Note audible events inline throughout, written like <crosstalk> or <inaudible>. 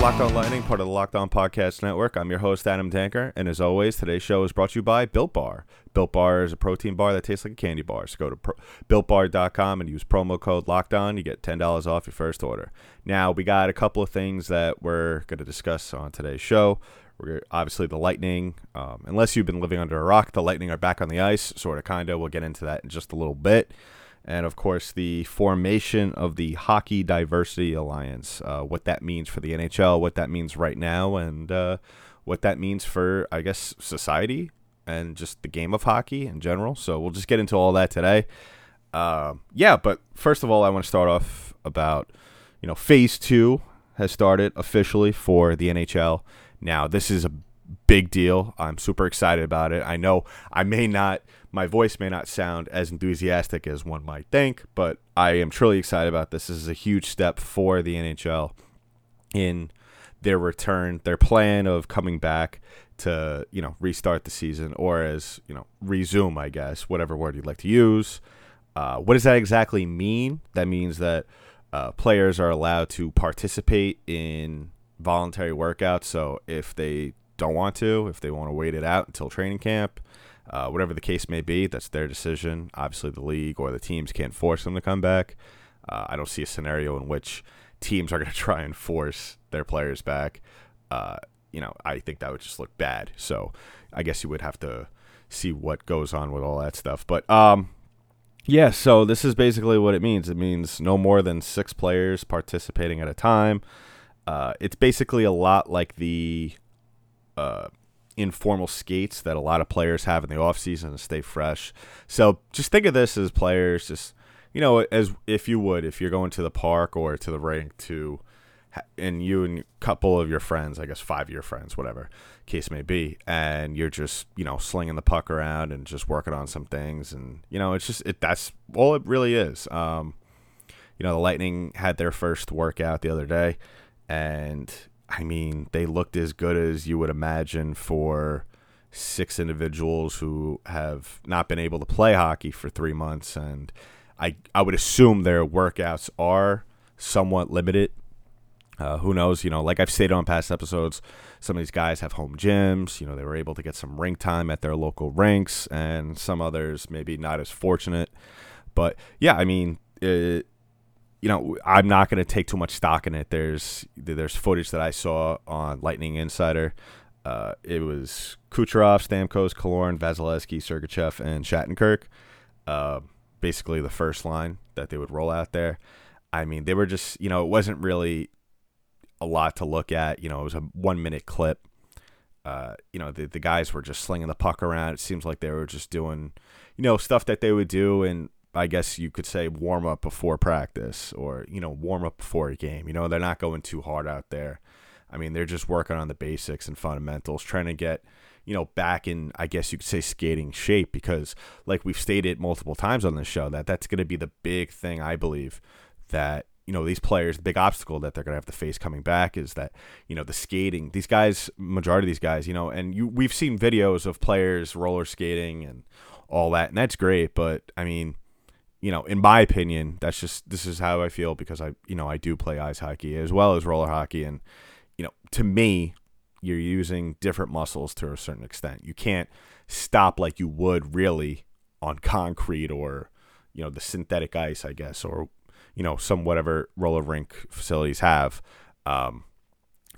Locked On Lightning, part of the Locked On Podcast Network. I'm your host, Adam Tanker, and as always, today's show is brought to you by Built Bar. Built Bar is a protein bar that tastes like a candy bar. So go to pro- builtbar.com and use promo code Locked On. You get $10 off your first order. Now, we got a couple of things that we're going to discuss on today's show. We're obviously the Lightning. Um, unless you've been living under a rock, the Lightning are back on the ice, sort of, kind of. We'll get into that in just a little bit and of course the formation of the Hockey Diversity Alliance, uh, what that means for the NHL, what that means right now, and uh, what that means for, I guess, society and just the game of hockey in general. So we'll just get into all that today. Uh, yeah, but first of all, I want to start off about, you know, phase two has started officially for the NHL. Now, this is a big deal. I'm super excited about it. I know I may not my voice may not sound as enthusiastic as one might think, but I am truly excited about this. This is a huge step for the NHL in their return, their plan of coming back to, you know, restart the season or as, you know, resume, I guess, whatever word you'd like to use. Uh, what does that exactly mean? That means that uh, players are allowed to participate in voluntary workouts. So if they don't want to, if they want to wait it out until training camp, uh, whatever the case may be, that's their decision. Obviously, the league or the teams can't force them to come back. Uh, I don't see a scenario in which teams are going <laughs> to try and force their players back. Uh, you know, I think that would just look bad. So I guess you would have to see what goes on with all that stuff. But um, yeah, so this is basically what it means. It means no more than six players participating at a time. Uh, it's basically a lot like the uh, informal skates that a lot of players have in the off season to stay fresh. So just think of this as players, just you know, as if you would if you're going to the park or to the rink to, and you and a couple of your friends, I guess five of your friends, whatever case may be, and you're just you know slinging the puck around and just working on some things, and you know it's just it that's all it really is. Um, you know, the Lightning had their first workout the other day, and I mean, they looked as good as you would imagine for six individuals who have not been able to play hockey for three months, and I I would assume their workouts are somewhat limited. Uh, who knows? You know, like I've stated on past episodes, some of these guys have home gyms. You know, they were able to get some rink time at their local rinks, and some others maybe not as fortunate. But yeah, I mean, it, you know, I'm not going to take too much stock in it. There's there's footage that I saw on Lightning Insider. Uh, it was Kucherov, Stamkos, Killorn, Vasilevskiy, Sergachev, and Shattenkirk. Uh, basically, the first line that they would roll out there. I mean, they were just, you know, it wasn't really a lot to look at. You know, it was a one minute clip. Uh, you know, the, the guys were just slinging the puck around. It seems like they were just doing, you know, stuff that they would do in I guess you could say warm up before practice or, you know, warm up before a game. You know, they're not going too hard out there. I mean, they're just working on the basics and fundamentals, trying to get, you know, back in, I guess you could say, skating shape because, like we've stated multiple times on this show, that that's going to be the big thing, I believe, that, you know, these players, the big obstacle that they're going to have to face coming back is that, you know, the skating, these guys, majority of these guys, you know, and you, we've seen videos of players roller skating and all that, and that's great, but I mean, you know, in my opinion, that's just this is how I feel because I, you know, I do play ice hockey as well as roller hockey, and you know, to me, you're using different muscles to a certain extent. You can't stop like you would really on concrete or you know the synthetic ice, I guess, or you know some whatever roller rink facilities have, um,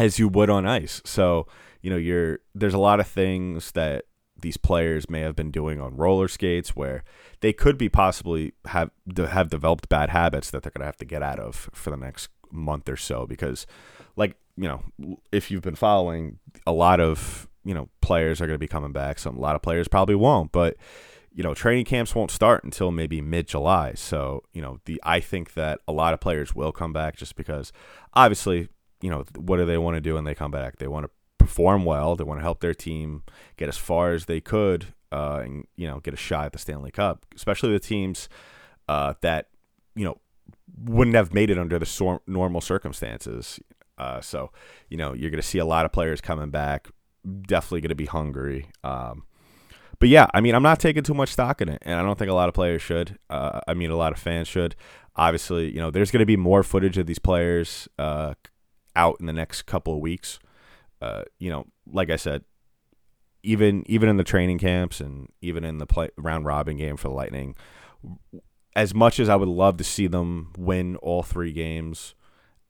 as you would on ice. So you know, you're there's a lot of things that these players may have been doing on roller skates where they could be possibly have have developed bad habits that they're going to have to get out of for the next month or so because like you know if you've been following a lot of you know players are going to be coming back. Some a lot of players probably won't but you know training camps won't start until maybe mid July so you know the I think that a lot of players will come back just because obviously you know what do they want to do when they come back? They want to perform well. They want to help their team get as far as they could, uh, and you know, get a shot at the Stanley Cup. Especially the teams uh, that you know wouldn't have made it under the sor- normal circumstances. Uh, so you know, you're going to see a lot of players coming back. Definitely going to be hungry. Um, but yeah, I mean, I'm not taking too much stock in it, and I don't think a lot of players should. Uh, I mean, a lot of fans should. Obviously, you know, there's going to be more footage of these players uh, out in the next couple of weeks. Uh, you know, like I said, even even in the training camps and even in the play, round robin game for the Lightning, as much as I would love to see them win all three games,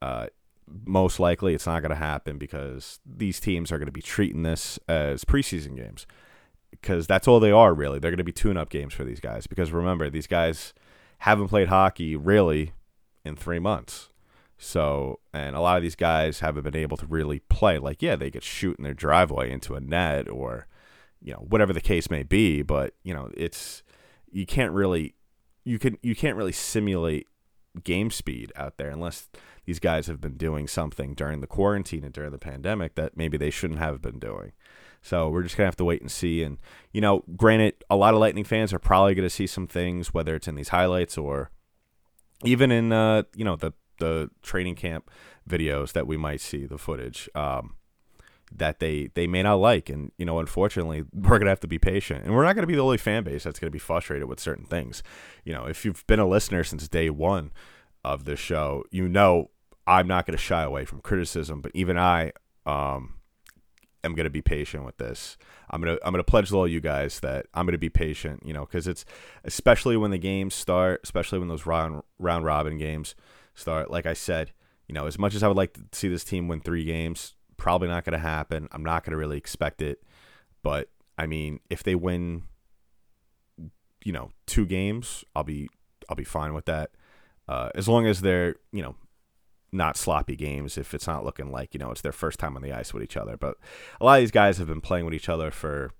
uh, most likely it's not going to happen because these teams are going to be treating this as preseason games because that's all they are really. They're going to be tune-up games for these guys because remember these guys haven't played hockey really in three months. So, and a lot of these guys haven't been able to really play. Like, yeah, they could shoot in their driveway into a net or, you know, whatever the case may be. But you know, it's you can't really you can you can't really simulate game speed out there unless these guys have been doing something during the quarantine and during the pandemic that maybe they shouldn't have been doing. So we're just gonna have to wait and see. And you know, granted, a lot of Lightning fans are probably gonna see some things, whether it's in these highlights or even in uh, you know the the training camp videos that we might see the footage um, that they they may not like. And you know unfortunately <laughs> we're gonna have to be patient. And we're not gonna be the only fan base that's gonna be frustrated with certain things. You know if you've been a listener since day one of the show you know i'm not gonna shy away from criticism but even i um, am to be patient with this. I'm to I'm to pledge to all you guys that I'm to be patient, you know, cuz it's especially when the games start, especially when those round round robin games start. Like I said, you know, as much as I would like to see this team win 3 games, probably not going to happen. I'm not going to really expect it. But I mean, if they win you know, two games, I'll be I'll be fine with that. Uh, as long as they're, you know, not sloppy games if it's not looking like you know it's their first time on the ice with each other. But a lot of these guys have been playing with each other for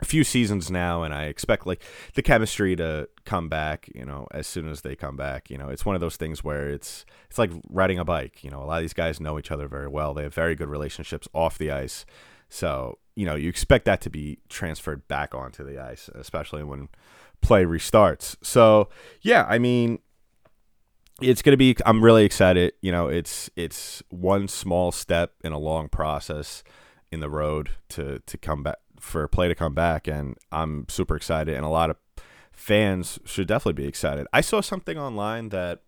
a few seasons now, and I expect like the chemistry to come back. You know, as soon as they come back, you know, it's one of those things where it's it's like riding a bike. You know, a lot of these guys know each other very well. They have very good relationships off the ice, so you know you expect that to be transferred back onto the ice, especially when play restarts. So yeah, I mean, it's going to be i'm really excited you know it's it's one small step in a long process in the road to to come back for play to come back and i'm super excited and a lot of fans should definitely be excited i saw something online that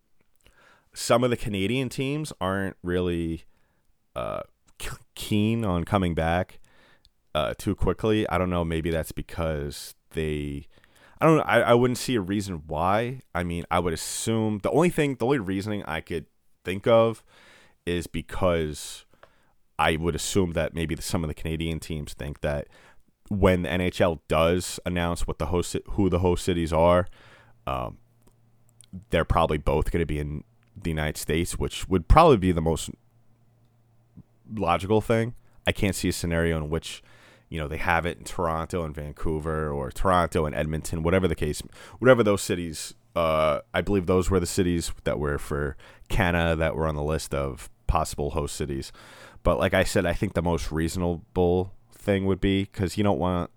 some of the canadian teams aren't really uh, keen on coming back uh, too quickly i don't know maybe that's because they I don't know. I, I wouldn't see a reason why. I mean, I would assume the only thing, the only reasoning I could think of is because I would assume that maybe some of the Canadian teams think that when the NHL does announce what the host, who the host cities are, um, they're probably both going to be in the United States, which would probably be the most logical thing. I can't see a scenario in which you know they have it in Toronto and Vancouver or Toronto and Edmonton, whatever the case, whatever those cities. Uh, I believe those were the cities that were for Canada that were on the list of possible host cities. But like I said, I think the most reasonable thing would be because you don't want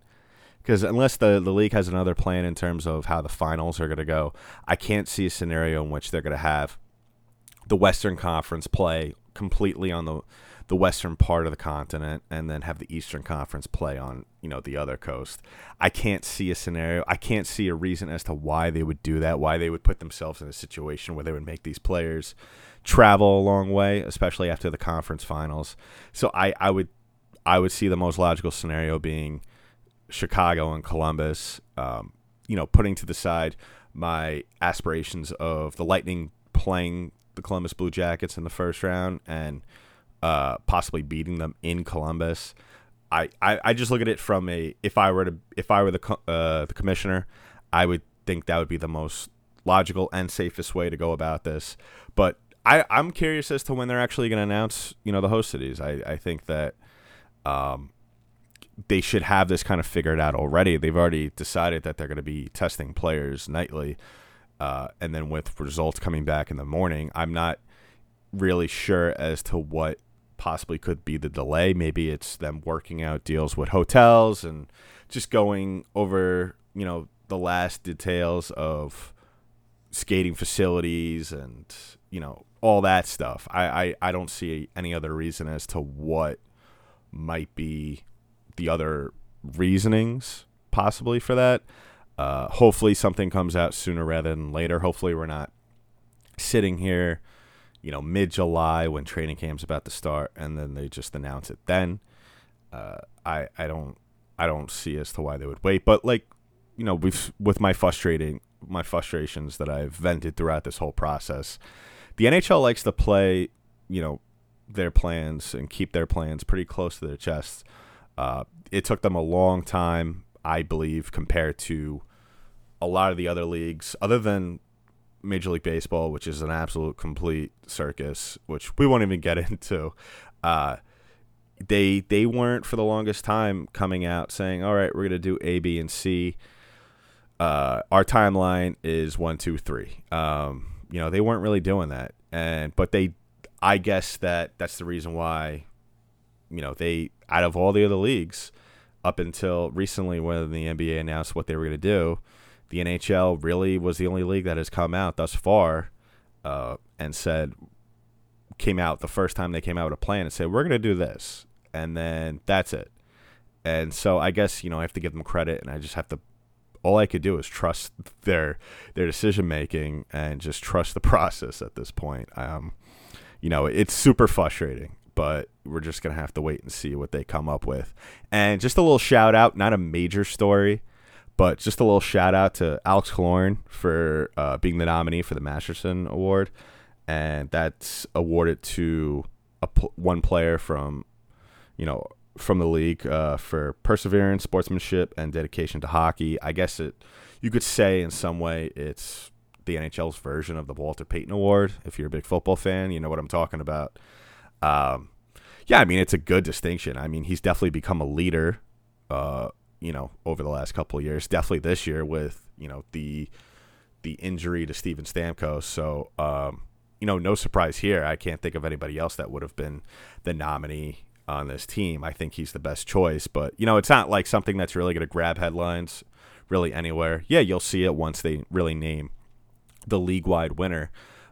because unless the the league has another plan in terms of how the finals are going to go, I can't see a scenario in which they're going to have the Western Conference play completely on the the western part of the continent and then have the Eastern Conference play on, you know, the other coast. I can't see a scenario. I can't see a reason as to why they would do that, why they would put themselves in a situation where they would make these players travel a long way, especially after the conference finals. So I, I would I would see the most logical scenario being Chicago and Columbus. Um, you know, putting to the side my aspirations of the Lightning playing the Columbus Blue Jackets in the first round and uh, possibly beating them in Columbus. I, I, I just look at it from a if I were to if I were the uh, the commissioner, I would think that would be the most logical and safest way to go about this. But I I'm curious as to when they're actually going to announce you know the host cities. I I think that um they should have this kind of figured out already. They've already decided that they're going to be testing players nightly, uh, and then with results coming back in the morning, I'm not really sure as to what possibly could be the delay. Maybe it's them working out deals with hotels and just going over, you know, the last details of skating facilities and, you know, all that stuff. I, I, I don't see any other reason as to what might be the other reasonings possibly for that. Uh, hopefully something comes out sooner rather than later. Hopefully we're not sitting here you know, mid July when training camp's about to start, and then they just announce it then. Uh, I I don't I don't see as to why they would wait, but like you know, with with my frustrating my frustrations that I've vented throughout this whole process, the NHL likes to play, you know, their plans and keep their plans pretty close to their chests. Uh, it took them a long time, I believe, compared to a lot of the other leagues, other than Major League Baseball, which is an absolute complete circus, which we won't even get <laughs> into. Uh, they they weren't for the longest time coming out saying, "All right, we're gonna do A, B, and C." Uh, our timeline is one, two, three. Um, you know, they weren't really doing that, and but they, I guess that that's the reason why, you know, they out of all the other leagues, up until recently when the NBA announced what they were gonna do, the NHL really was the only league that has come out thus far uh, and said, came out the first time they came out with a plan and said, we're going to do this. And then that's it. And so I guess, you know, I have to give them credit and I just have to, all I could do is trust their, their decision making and just trust the <laughs> process at this point. Um, you know, it's super frustrating but we're just gonna have to wait and see what they come up with. And just a little shout out, not a major story, but just a little shout out to Alex Killorn for uh, being the nominee for the Masterson Award, and that's awarded to a pl- one player from, you know, from the league uh, for perseverance, sportsmanship, and dedication to hockey. I guess it, you could say in some way, it's the NHL's version of the Walter Payton Award. If you're a big football fan, you know what I'm talking about. Um, yeah, I mean it's a good distinction. I mean he's definitely become a leader. Uh, you know, over the last couple of years. Definitely this year with you know the the injury to Steven Stamkos. So um, you know, no surprise here. I can't think of anybody else that would have been the nominee on this team. I think he's the best choice, but you know, it's not like something that's really going to grab headlines really anywhere. Yeah, you'll see it once they really name the league wide winner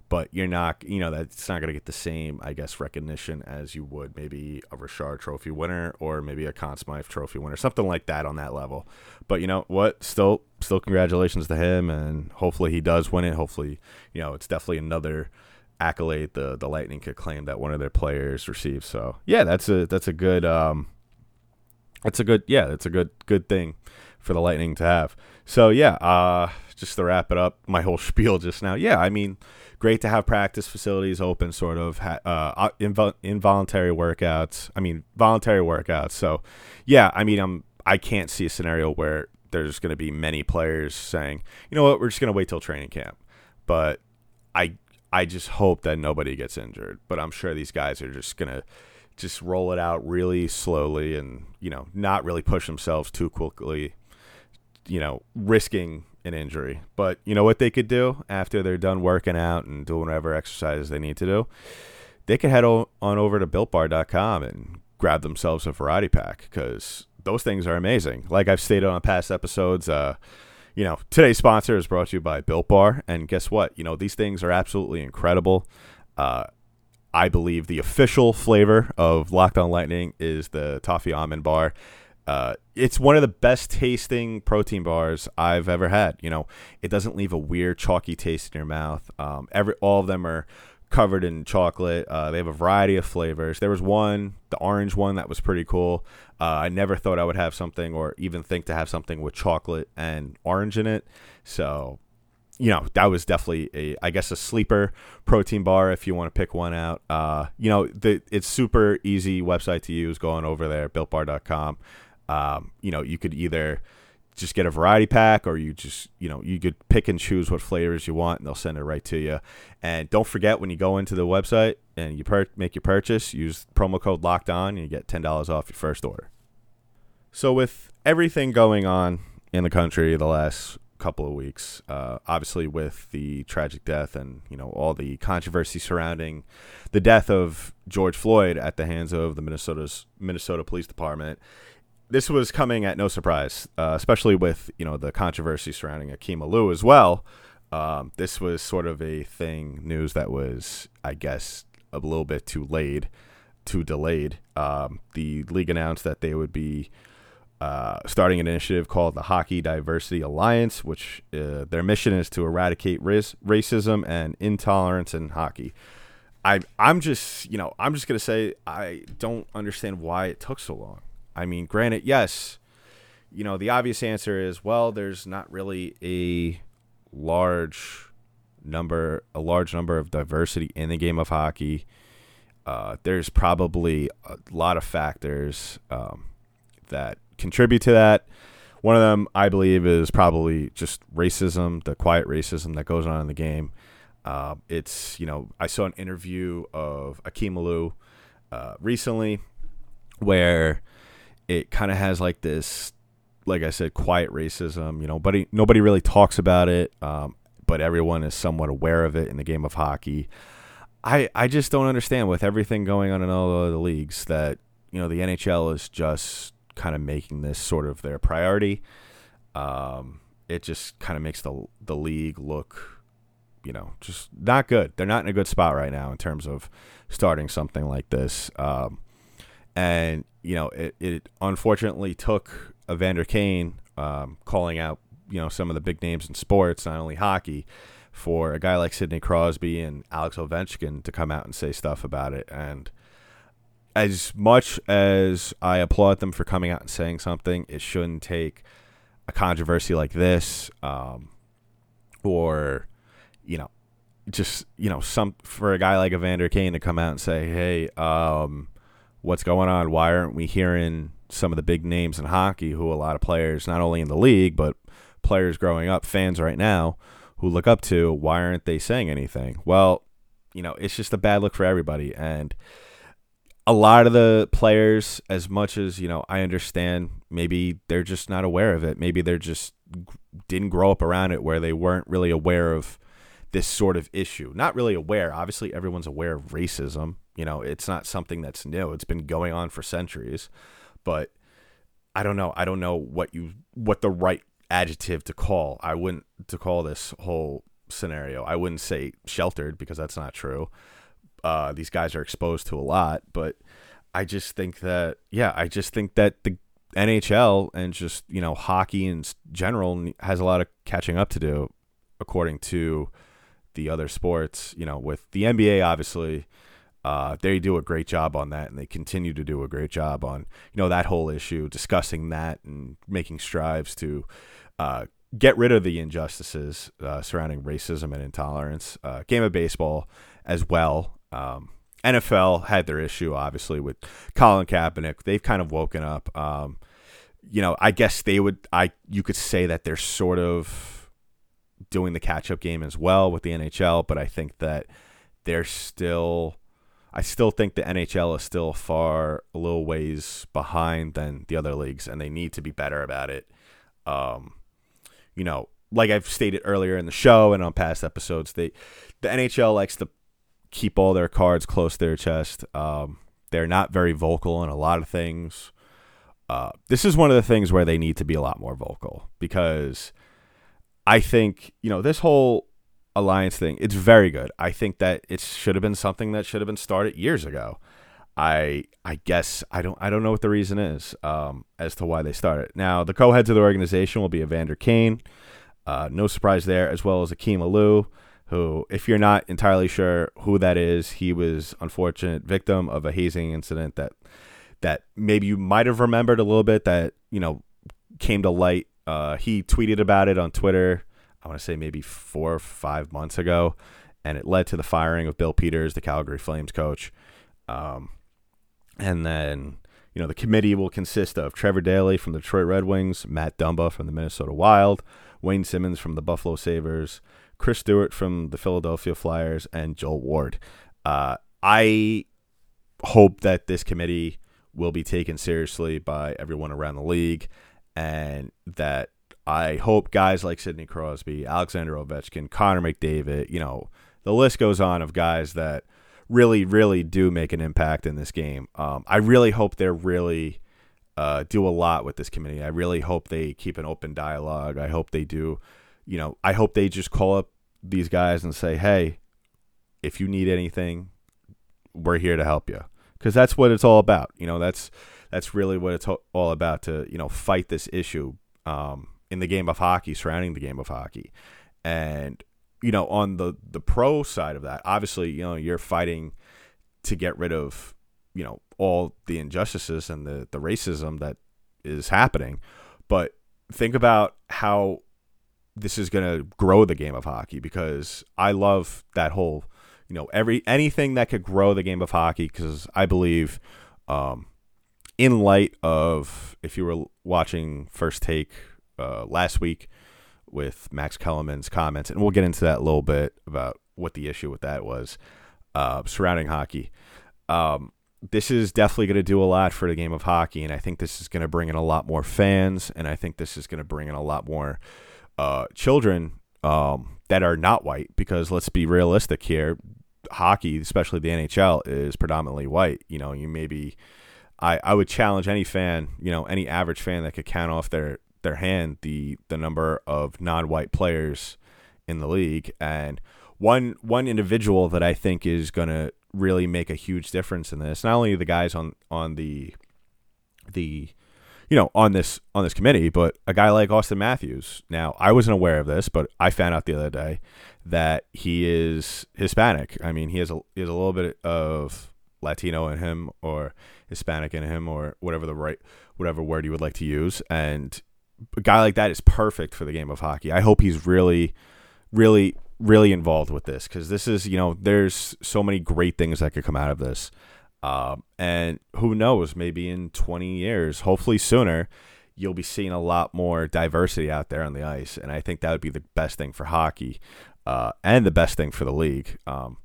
but you're not, you know, that's not going to get the same, I guess, recognition as you would maybe a Richard Trophy winner or maybe a Conn Smythe Trophy winner, something like that on that level. But you know what? Still, still, congratulations to him, and hopefully he does win it. Hopefully, you know, it's definitely another accolade the the Lightning could claim that one of their players received. So yeah, that's a that's a good um, that's a good yeah, that's a good good thing for the Lightning to have. So yeah, uh, just to wrap it up, my whole <laughs> spiel just now. Yeah, I mean great to have practice facilities open, sort of uh, invo- involuntary workouts. I mean, voluntary workouts. So, yeah, I mean, I'm I can't see a scenario where there's going to be many players saying, you know what, we're just going to wait till training camp. But I I just hope that nobody gets injured. But I'm sure these guys are just going to just roll it out really slowly and you know not really push themselves too quickly you know risking an injury. But you know what they could do after they're done working out and doing whatever exercises they need to do? They could head on over to builtbar.com and grab themselves a variety pack because those things are amazing. Like I've stated on past episodes, uh, you know, today's sponsor is brought to you by Built Bar. And guess what? You know, these things are absolutely incredible. Uh, I believe the official flavor of Locked On Lightning is the toffee almond bar. Uh, it's one of the best tasting protein bars I've ever had. You know, it doesn't leave a weird chalky taste in your mouth. Um, every all of them are covered in chocolate. Uh, they have a variety of flavors. There was one, the orange one, that was pretty cool. Uh, I never thought I would have something or even think to have something with chocolate and orange in it. So, you know, that was definitely a, I guess, a sleeper protein bar if you want to pick one out. Uh, you know, the it's super easy website to use. Going over there, builtbar.com. Um, you know, you could either just get a variety pack or you just, you know, you could pick and choose what flavors you want and they'll send it right to you. And don't forget when you go into the website and you per- make your purchase, use promo code locked on and you get $10 off your first order. So with everything going on in the country the last couple of weeks, uh, obviously with the tragic death and you know all the controversy surrounding the death of George Floyd at the hands of the Minnesota's Minnesota Police Department, this was coming at no surprise, uh, especially with you know the controversy surrounding Akim Aliu as well. Um, this was sort of a thing news that was, I guess, a little bit too late, too delayed. Um, the league announced that they would be uh, starting an initiative called the Hockey Diversity Alliance, which uh, their mission is to eradicate racism and intolerance in hockey. I I'm just you know I'm just gonna say I don't understand why it took so long. I mean, granted, yes, you know the obvious answer is well, there's not really a large number a large number of diversity in the game of hockey. Uh, there's probably a lot of factors um, that contribute to that. One of them, I believe, is probably just racism, the quiet racism that goes on in the game. Uh, it's you know I saw an interview of Akim Aliu uh, recently where it kind of has like this, like I said, quiet racism. You know, but he, nobody really talks about it, um, but everyone is somewhat aware of it in the game of hockey. I I just don't understand with everything going on in all of the leagues that you know the NHL is just kind of making this sort of their priority. Um, it just kind of makes the the league look, you know, just not good. They're not in a good spot right now in terms of starting something like this. Um, and you know, it, it unfortunately took Evander Kane um, calling out, you know, some of the big names in sports, not only hockey, for a guy like Sidney Crosby and Alex Ovechkin to come out and say stuff about it. And as much as I applaud them for coming out and saying something, it shouldn't take a controversy like this, um, or you know, just you know, some for a guy like Evander Kane to come out and say, "Hey, um, what's going on? Why aren't we hearing some of the big names in hockey who a lot of players, not only in the league but players growing up, fans right now, who look up to? Why aren't they saying anything?" Well, you know, it's just a bad look for everybody, and a lot of the players, as much as you know, I understand. Maybe they're just not aware of it. Maybe they're just didn't grow up around it, where they weren't really aware of this sort of issue. Not really aware. Obviously, everyone's aware of racism. You know, it's not something that's new. It's been going on for centuries. But I don't know. I don't know what you what the right adjective to call. I wouldn't to call this whole scenario. I wouldn't say sheltered because that's not true uh, these guys are exposed to a lot. But I just think that, yeah, I just think that the NHL and just, you know, hockey in general has a lot of catching up to do, according to the other sports. You know, with the NBA, obviously, uh, they do a great job on that, and they continue to do a great job on, you know, that whole issue, discussing that and making strives to uh, get rid of the injustices uh, surrounding racism and intolerance. Uh, game of baseball as well um, NFL had their issue, obviously, with Colin Kaepernick. They've kind of woken up. Um, you know, I guess they would. I you could say that they're sort of doing the catch up game as well with the NHL, but I think that they're still. I still think the NHL is still far a little ways behind than the other leagues, and they need to be better about it. Um, you know, like I've stated earlier in the show and on past episodes, they the NHL likes to keep all their cards close to their chest. Um, they're not very vocal on a lot of things. Uh, this is one of the things where they need to be a lot more vocal because I think you know this whole alliance thing. It's very good. I think that it should have been something that should have been started years ago. I I guess I don't I don't know what the reason is um, as to why they started. Now the co-heads of the organization will be Evander Kane, uh, no surprise there, as well as Akim Aliu who, if you're not entirely sure who that is, he was unfortunate victim of a hazing incident that that maybe you might have remembered a little bit that you know came to light. Uh, he tweeted about it on Twitter. I want to say maybe four or five months ago, and it led to the firing of Bill Peters, the Calgary Flames coach. Um, and then you know the committee will consist of Trevor Daley from the Detroit Red Wings, Matt Dumba from the Minnesota Wild, Wayne Simmonds from the Buffalo Sabres, Chris Stewart from the Philadelphia Flyers, and Joel Ward. Uh, I hope that this committee will be taken seriously by everyone around the league, and that I hope guys like Sidney Crosby, Alexander Ovechkin, Connor McDavid, you know, the list goes on of guys that really, really do make an impact in this game. Um, I really hope they're really uh, do a lot with this committee. I really hope they keep an open dialogue. I hope they do you know, I hope they just call up these guys and say, hey, if you need anything, we're here to help you. Because that's what it's all about. You know, that's that's really what it's all about to you know fight this issue um, in the game of hockey surrounding the game of hockey, and you know on the the pro side of that, obviously you know you're fighting to get rid of you know all the injustices and the the racism that is happening. But think about how this is going to grow the game of hockey because I love that whole you know every anything that could grow the game of hockey because I believe um, in light of if you were watching first take uh, last week with Max Kellerman's comments and we'll get into that a little bit about what the issue with that was uh, surrounding hockey. Um, this is definitely going to do a lot for the game of hockey, and I think this is going to bring in a lot more fans, and I think this is going to bring in a lot more uh, children um, that are not white. Because let's be realistic here, hockey, especially the NHL, is predominantly white. You know, you maybe I I would challenge any fan, you know, any average fan that could count off their their hand the the number of non-white players in the league and one one individual that I think is going to really make a huge difference in this. Not only the guys on on the the you know on this on this committee, but a guy like Auston Matthews. Now I wasn't aware of this, but I found out the other day that he is Hispanic. I mean, he has a he has a little bit of Latino in him, or Hispanic in him, or whatever the right whatever word you would like to use. And a guy like that is perfect for the game of hockey. I hope he's really, really really involved with this because this is you know there's so many great things that could come out of this um, and who knows maybe in 20 years hopefully sooner you'll be seeing a lot more diversity out there on the ice and i think that would be the best thing for hockey uh, and the best thing for the league um,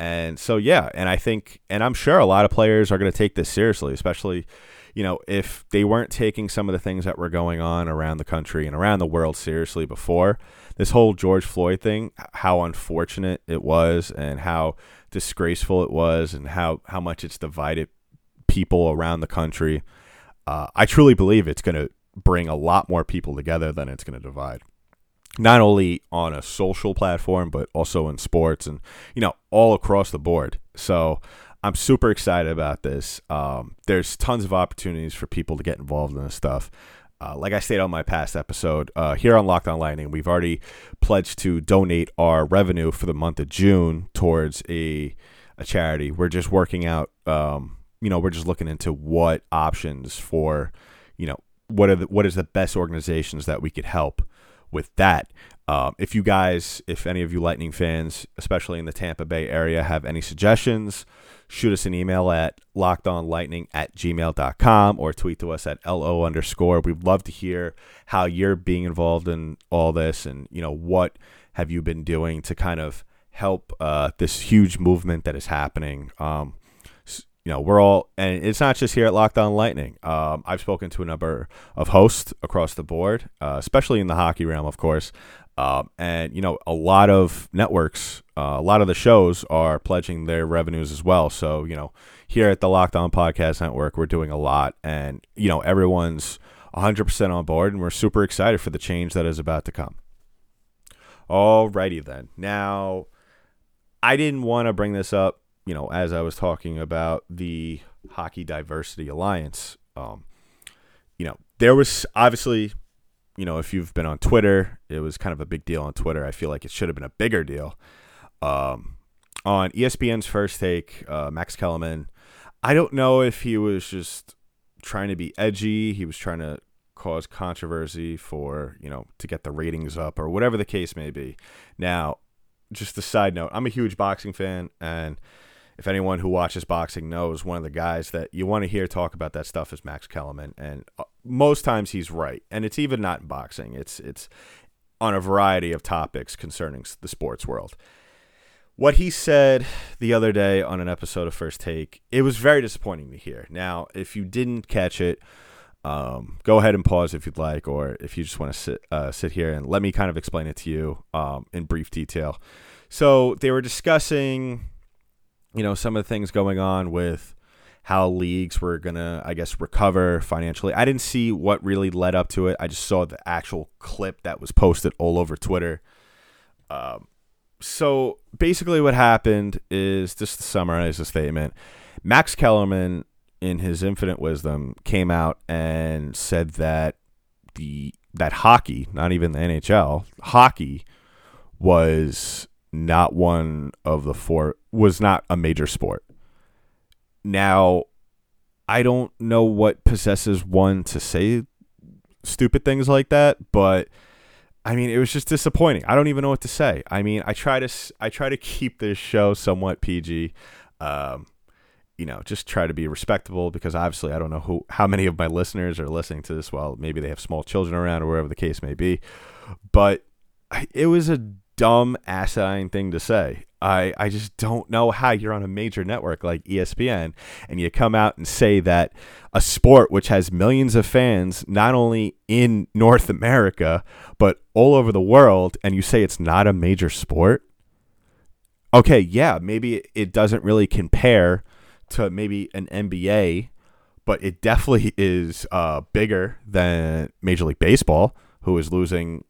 and so yeah and i think and i'm sure a lot of players are going to take this seriously especially you know, if they weren't taking some of the things that were going on around the country and around the world seriously before, this whole George Floyd thing, how unfortunate it was and how disgraceful it was and how, how much it's divided people around the country. Uh, I truly believe it's going to bring a lot more people together than it's going to divide. Not only on a social platform, but also in sports and, you know, all across the board. So I'm super excited about this. Um, there's tons of opportunities for people to get involved in this stuff. Uh, like I stated on my past episode, uh, here on Locked On Lightning, we've already pledged to donate our revenue for the month of June towards a a charity. We're just working out, um, you know, we're just looking into what options for, you know, what are the, what is the best organizations that we could help with that. Um, if you guys, if any of you Lightning fans, especially in the Tampa Bay area, have any suggestions, shoot us an email at lockedonlightning at gmail.com or tweet to us at lo underscore. We'd love to hear how you're being involved in all this and, you know, what have you been doing to kind of help uh, this huge movement that is happening. Um, you know, we're all, and it's not just here at Locked On Lightning. Um, I've spoken to a number of hosts across the board, uh, especially in the hockey realm, of course, um, and you know, a lot of networks, uh, a lot of the shows are pledging their revenues as well. So you know, here at the Locked On Podcast Network, we're doing a lot, and you know, everyone's 100% on board, and we're super excited for the change that is about to come. Alrighty then. Now, I didn't want to bring this up, you know, as I was talking about the Hockey Diversity Alliance. Um, you know, there was obviously you know, if you've been on Twitter, it was kind of a big deal on Twitter. I feel like it should have been a bigger deal. Um, on ESPN's first take, uh, Max Kellerman, I don't know if he was just trying to be edgy, he was trying to cause controversy for, you know, to get the ratings up or whatever the case may be. Now, just a side note, I'm a huge boxing fan and if anyone who watches boxing knows, one of the guys that you want to hear talk about that stuff is Max Kellerman, and uh, most times he's right. And it's even not in boxing; it's it's on a variety of topics concerning the sports world. What he said the other day on an episode of First Take, it was very disappointing to hear. Now, if you didn't catch it, um, go ahead and pause if you'd like, or if you just want to sit uh, sit here and let me kind of explain it to you um, in brief detail. So they were discussing you know, some of the things going on with how leagues were gonna, I guess, recover financially. I didn't see what really led up to it. I just saw the actual clip that was posted all over Twitter. Um, so basically, what happened is just to summarize the statement: Max Kellerman, in his infinite wisdom, came out and said that the that hockey, not even the NHL, hockey was not one of the four was not a major sport. Now, I don't know what possesses one to say stupid things like that, but I mean, it was just disappointing. I don't even know what to say. I mean, I try to I try to keep this show somewhat PG. Um, you know, just try to be respectable because obviously I don't know who how many of my listeners are listening to this. Well, maybe they have small children around or wherever the case may be, but it was a dumb asinine thing to say. I, I just don't know how you're on a major network like ESPN and you come out and say that a sport which has millions of fans, not only in North America, but all over the world, and you say it's not a major sport. Okay, yeah, maybe it doesn't really compare to maybe an NBA, but it definitely is uh, bigger than Major League Baseball, who is losing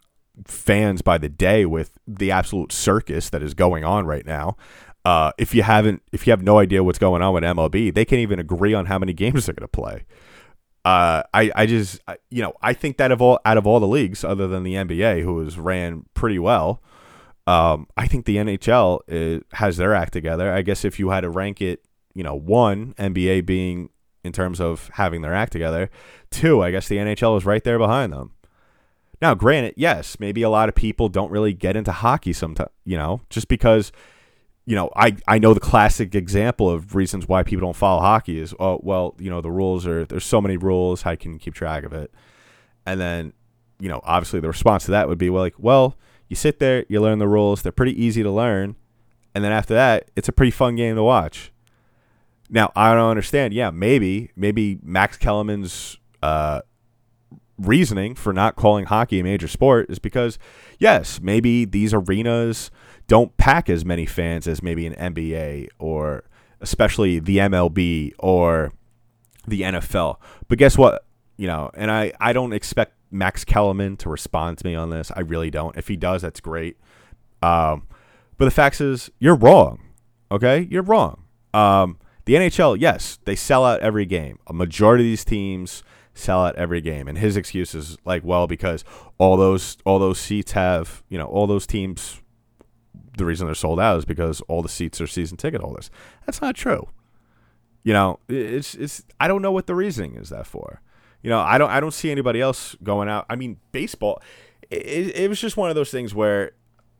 fans by the day with the absolute circus that is going on right now. Uh, if you haven't, if you have no idea what's going on with MLB, they can't even agree on how many games they're going to play. Uh, I, I just, you know, I think that of all out of all the leagues, other than the NBA, who has ran pretty well, um, I think the NHL is, has their act together. I guess if you had to rank it, you know, one NBA being in terms of having their act together, two, I guess the NHL is right there behind them. Now, granted, yes, maybe a lot of people don't really get into hockey sometimes, you know, just because, you know, I, I know the classic example of reasons why people don't follow hockey is, oh, well, you know, the rules are, there's so many rules, how can you keep track of it? And then, you know, obviously the response to that would be, well, like, well, you sit there, you learn the rules, they're pretty easy to learn. And then after that, it's a pretty fun game to watch. Now, I don't understand. Yeah, maybe, maybe Max Kellerman's, uh, reasoning for not calling hockey a major sport is because, yes, maybe these arenas don't pack as many fans as maybe an NBA or especially the MLB or the NFL. But guess what? You know, and I, I don't expect Max Kellerman to respond to me on this. I really don't. If he does, that's great. Um, but the fact is, you're wrong. Okay? You're wrong. Um, the NHL, yes, they sell out every game. A majority of these teams sell out every game. And his excuse is like, well, because all those all those seats have, you know, all those teams the reason they're sold out is because all the seats are season ticket holders. That's not true. You know, it's it's I don't know what the reasoning is that for. You know, I don't I don't see anybody else going out. I mean, baseball it, it was just one of those things where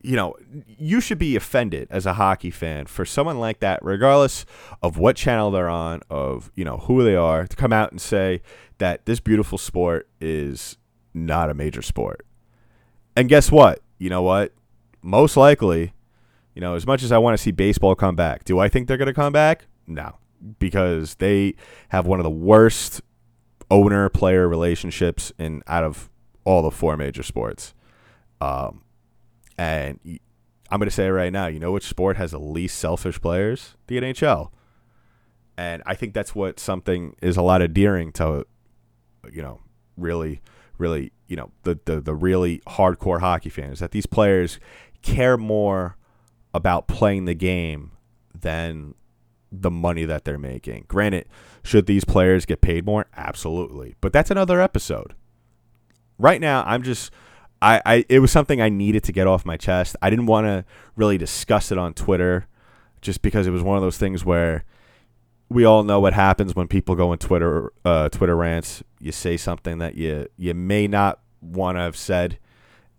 you know, you should be offended as a hockey fan for someone like that, regardless of what channel they're on, of, you know, who they are, to come out and say that this beautiful sport is not a major sport. And guess what? You know what? Most likely, you know, as much as I want to see baseball come back, do I think they're going to come back? No, because they have one of the worst owner player relationships in out of all the four major sports. Um, and I'm going to say right now, you know which sport has the least selfish players? The NHL. And I think that's what something is a lot endearing to, you know, really, really, you know, the, the, the really hardcore hockey fans that these players care more about playing the game than the money that they're making. Granted, should these players get paid more? Absolutely. But that's another episode. Right now, I'm just I, I it was something I needed to get off my chest. I didn't want to really discuss it on Twitter just because it was one of those things where we all know what happens when people go in Twitter uh, Twitter rants. You say something that you you may not want to have said,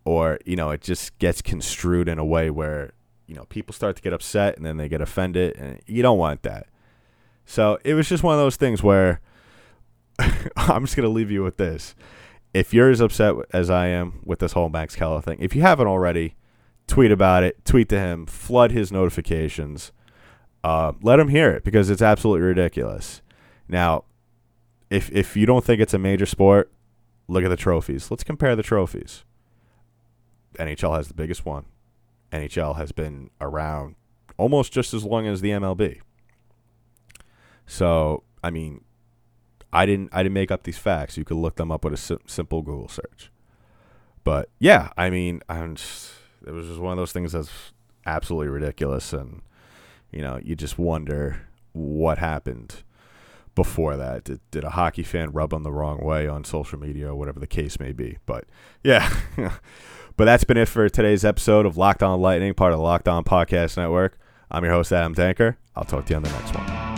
or you know it just gets construed in a way where you know people start to get upset and then they get offended, and you don't want that. So it was just one of those things where <laughs> I'm just gonna leave you with this if you're as upset as I am with this whole Max Keller thing, if you haven't already, tweet about it, tweet to him, flood his notifications, uh, let him hear it because it's absolutely ridiculous. Now, if if you don't think it's a major sport, look at the trophies. Let's compare the trophies. NHL has the biggest one. NHL has been around almost just as long as the MLB. So, I mean, I didn't I didn't make up these facts. You could look them up with a si- simple Google search. But yeah, I mean, I'm just, it was just one of those things that's absolutely ridiculous, and you know, you just wonder what happened before that. Did, did a hockey fan rub on the wrong way on social media or whatever the case may be? But yeah. <laughs> but that's been it for today's episode of Locked On Lightning, part of the Locked On Podcast Network. I'm your host, Adam Tanker. I'll talk to you on the next one.